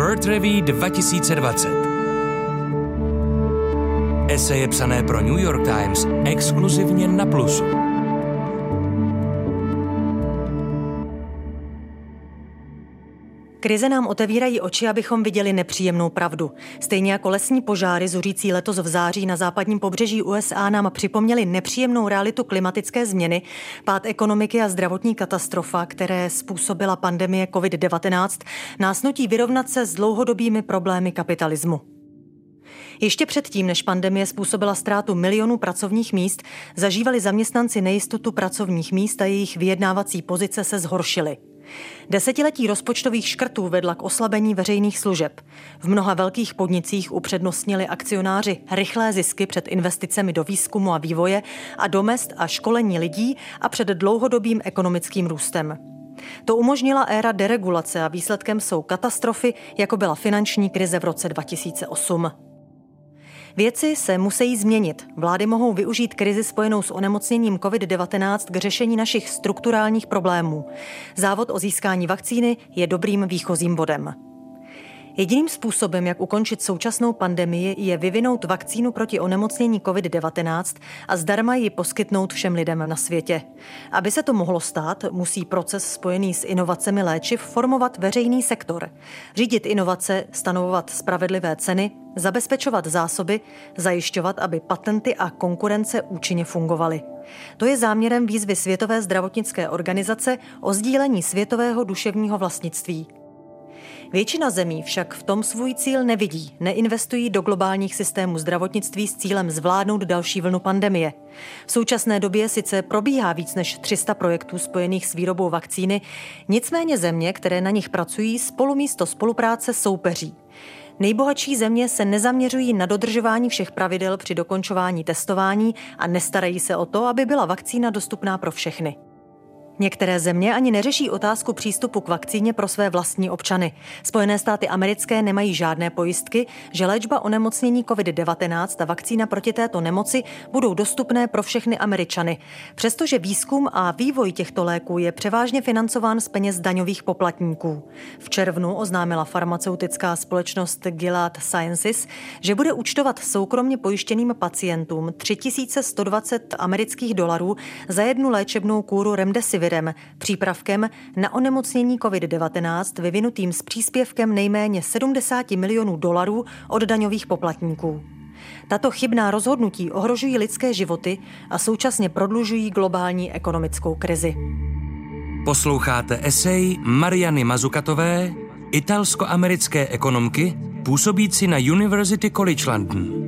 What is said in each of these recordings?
World Review 2020. Eseje psané pro New York Times exkluzivně na Plusu. Krize nám otevírají oči, abychom viděli nepříjemnou pravdu. Stejně jako lesní požáry zuřící letos v září na západním pobřeží USA nám připomněli nepříjemnou realitu klimatické změny, pád ekonomiky a zdravotní katastrofa, které způsobila pandemie COVID-19, nás nutí vyrovnat se s dlouhodobými problémy kapitalismu. Ještě předtím, než pandemie způsobila ztrátu milionů pracovních míst, zažívali zaměstnanci nejistotu pracovních míst a jejich vyjednávací pozice se zhoršily. Desetiletí rozpočtových škrtů vedla k oslabení veřejných služeb. V mnoha velkých podnicích upřednostnili akcionáři rychlé zisky před investicemi do výzkumu a vývoje a do mest a školení lidí a před dlouhodobým ekonomickým růstem. To umožnila éra deregulace a výsledkem jsou katastrofy, jako byla finanční krize v roce 2008. Věci se musí změnit. Vlády mohou využít krizi spojenou s onemocněním COVID-19 k řešení našich strukturálních problémů. Závod o získání vakcíny je dobrým výchozím bodem. Jediným způsobem, jak ukončit současnou pandemii, je vyvinout vakcínu proti onemocnění COVID-19 a zdarma ji poskytnout všem lidem na světě. Aby se to mohlo stát, musí proces spojený s inovacemi léčiv formovat veřejný sektor. Řídit inovace, stanovovat spravedlivé ceny, zabezpečovat zásoby, zajišťovat, aby patenty a konkurence účinně fungovaly. To je záměrem výzvy Světové zdravotnické organizace o sdílení světového duševního vlastnictví – Většina zemí však v tom svůj cíl nevidí, neinvestují do globálních systémů zdravotnictví s cílem zvládnout další vlnu pandemie. V současné době sice probíhá víc než 300 projektů spojených s výrobou vakcíny, nicméně země, které na nich pracují, spolu místo spolupráce soupeří. Nejbohatší země se nezaměřují na dodržování všech pravidel při dokončování testování a nestarají se o to, aby byla vakcína dostupná pro všechny. Některé země ani neřeší otázku přístupu k vakcíně pro své vlastní občany. Spojené státy americké nemají žádné pojistky, že léčba onemocnění COVID-19 a vakcína proti této nemoci budou dostupné pro všechny Američany. Přestože výzkum a vývoj těchto léků je převážně financován z peněz daňových poplatníků. V červnu oznámila farmaceutická společnost Gilead Sciences, že bude účtovat soukromně pojištěným pacientům 3120 amerických dolarů za jednu léčebnou kůru remdesivir Remdesivirem, přípravkem na onemocnění COVID-19 vyvinutým s příspěvkem nejméně 70 milionů dolarů od daňových poplatníků. Tato chybná rozhodnutí ohrožují lidské životy a současně prodlužují globální ekonomickou krizi. Posloucháte esej Mariany Mazukatové, italsko-americké ekonomky, působící na University College London.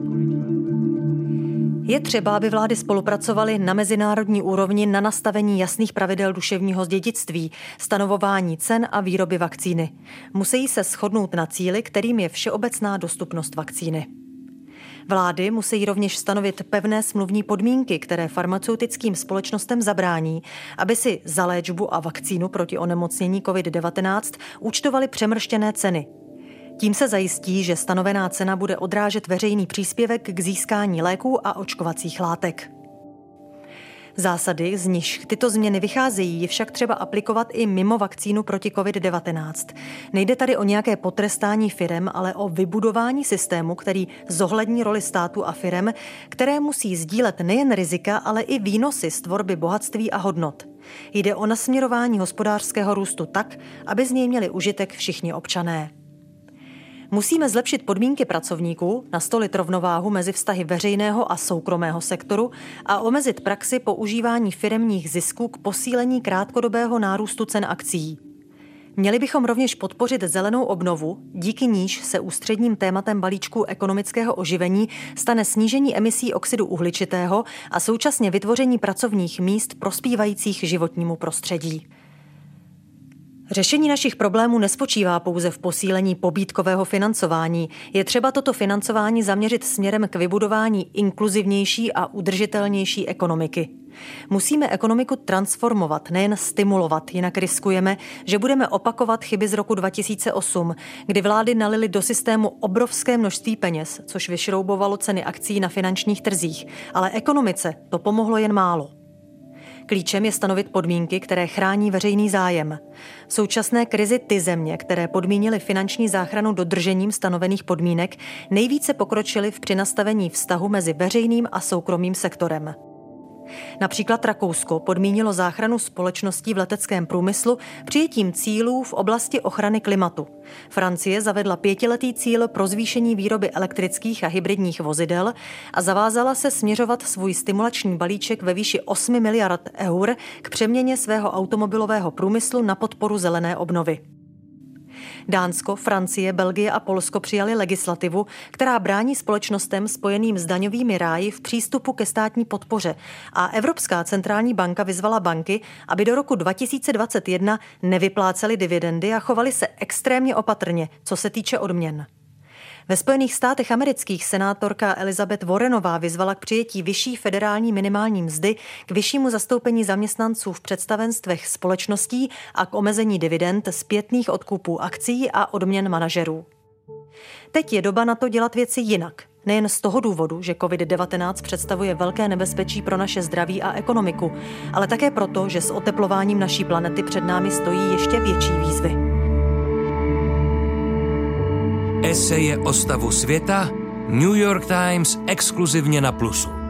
Je třeba, aby vlády spolupracovaly na mezinárodní úrovni na nastavení jasných pravidel duševního dědictví, stanovování cen a výroby vakcíny. Musí se shodnout na cíli, kterým je všeobecná dostupnost vakcíny. Vlády musí rovněž stanovit pevné smluvní podmínky, které farmaceutickým společnostem zabrání, aby si za léčbu a vakcínu proti onemocnění COVID-19 účtovali přemrštěné ceny, tím se zajistí, že stanovená cena bude odrážet veřejný příspěvek k získání léků a očkovacích látek. Zásady, z nichž tyto změny vycházejí, je však třeba aplikovat i mimo vakcínu proti COVID-19. Nejde tady o nějaké potrestání firem, ale o vybudování systému, který zohlední roli státu a firem, které musí sdílet nejen rizika, ale i výnosy z tvorby bohatství a hodnot. Jde o nasměrování hospodářského růstu tak, aby z něj měli užitek všichni občané. Musíme zlepšit podmínky pracovníků, nastolit rovnováhu mezi vztahy veřejného a soukromého sektoru a omezit praxi používání firemních zisků k posílení krátkodobého nárůstu cen akcí. Měli bychom rovněž podpořit zelenou obnovu, díky níž se ústředním tématem balíčku ekonomického oživení stane snížení emisí oxidu uhličitého a současně vytvoření pracovních míst prospívajících životnímu prostředí. Řešení našich problémů nespočívá pouze v posílení pobídkového financování. Je třeba toto financování zaměřit směrem k vybudování inkluzivnější a udržitelnější ekonomiky. Musíme ekonomiku transformovat, nejen stimulovat, jinak riskujeme, že budeme opakovat chyby z roku 2008, kdy vlády nalily do systému obrovské množství peněz, což vyšroubovalo ceny akcí na finančních trzích, ale ekonomice to pomohlo jen málo. Klíčem je stanovit podmínky, které chrání veřejný zájem. V současné krizi ty země, které podmínily finanční záchranu dodržením stanovených podmínek, nejvíce pokročily v přinastavení vztahu mezi veřejným a soukromým sektorem. Například Rakousko podmínilo záchranu společností v leteckém průmyslu přijetím cílů v oblasti ochrany klimatu. Francie zavedla pětiletý cíl pro zvýšení výroby elektrických a hybridních vozidel a zavázala se směřovat svůj stimulační balíček ve výši 8 miliard eur k přeměně svého automobilového průmyslu na podporu zelené obnovy. Dánsko, Francie, Belgie a Polsko přijali legislativu, která brání společnostem spojeným s daňovými ráji v přístupu ke státní podpoře a Evropská centrální banka vyzvala banky, aby do roku 2021 nevyplácely dividendy a chovali se extrémně opatrně, co se týče odměn. Ve Spojených státech amerických senátorka Elizabeth Warrenová vyzvala k přijetí vyšší federální minimální mzdy, k vyššímu zastoupení zaměstnanců v představenstvech společností a k omezení dividend, zpětných odkupů akcí a odměn manažerů. Teď je doba na to dělat věci jinak. Nejen z toho důvodu, že COVID-19 představuje velké nebezpečí pro naše zdraví a ekonomiku, ale také proto, že s oteplováním naší planety před námi stojí ještě větší výzvy. Eseje o stavu světa New York Times exkluzivně na Plusu.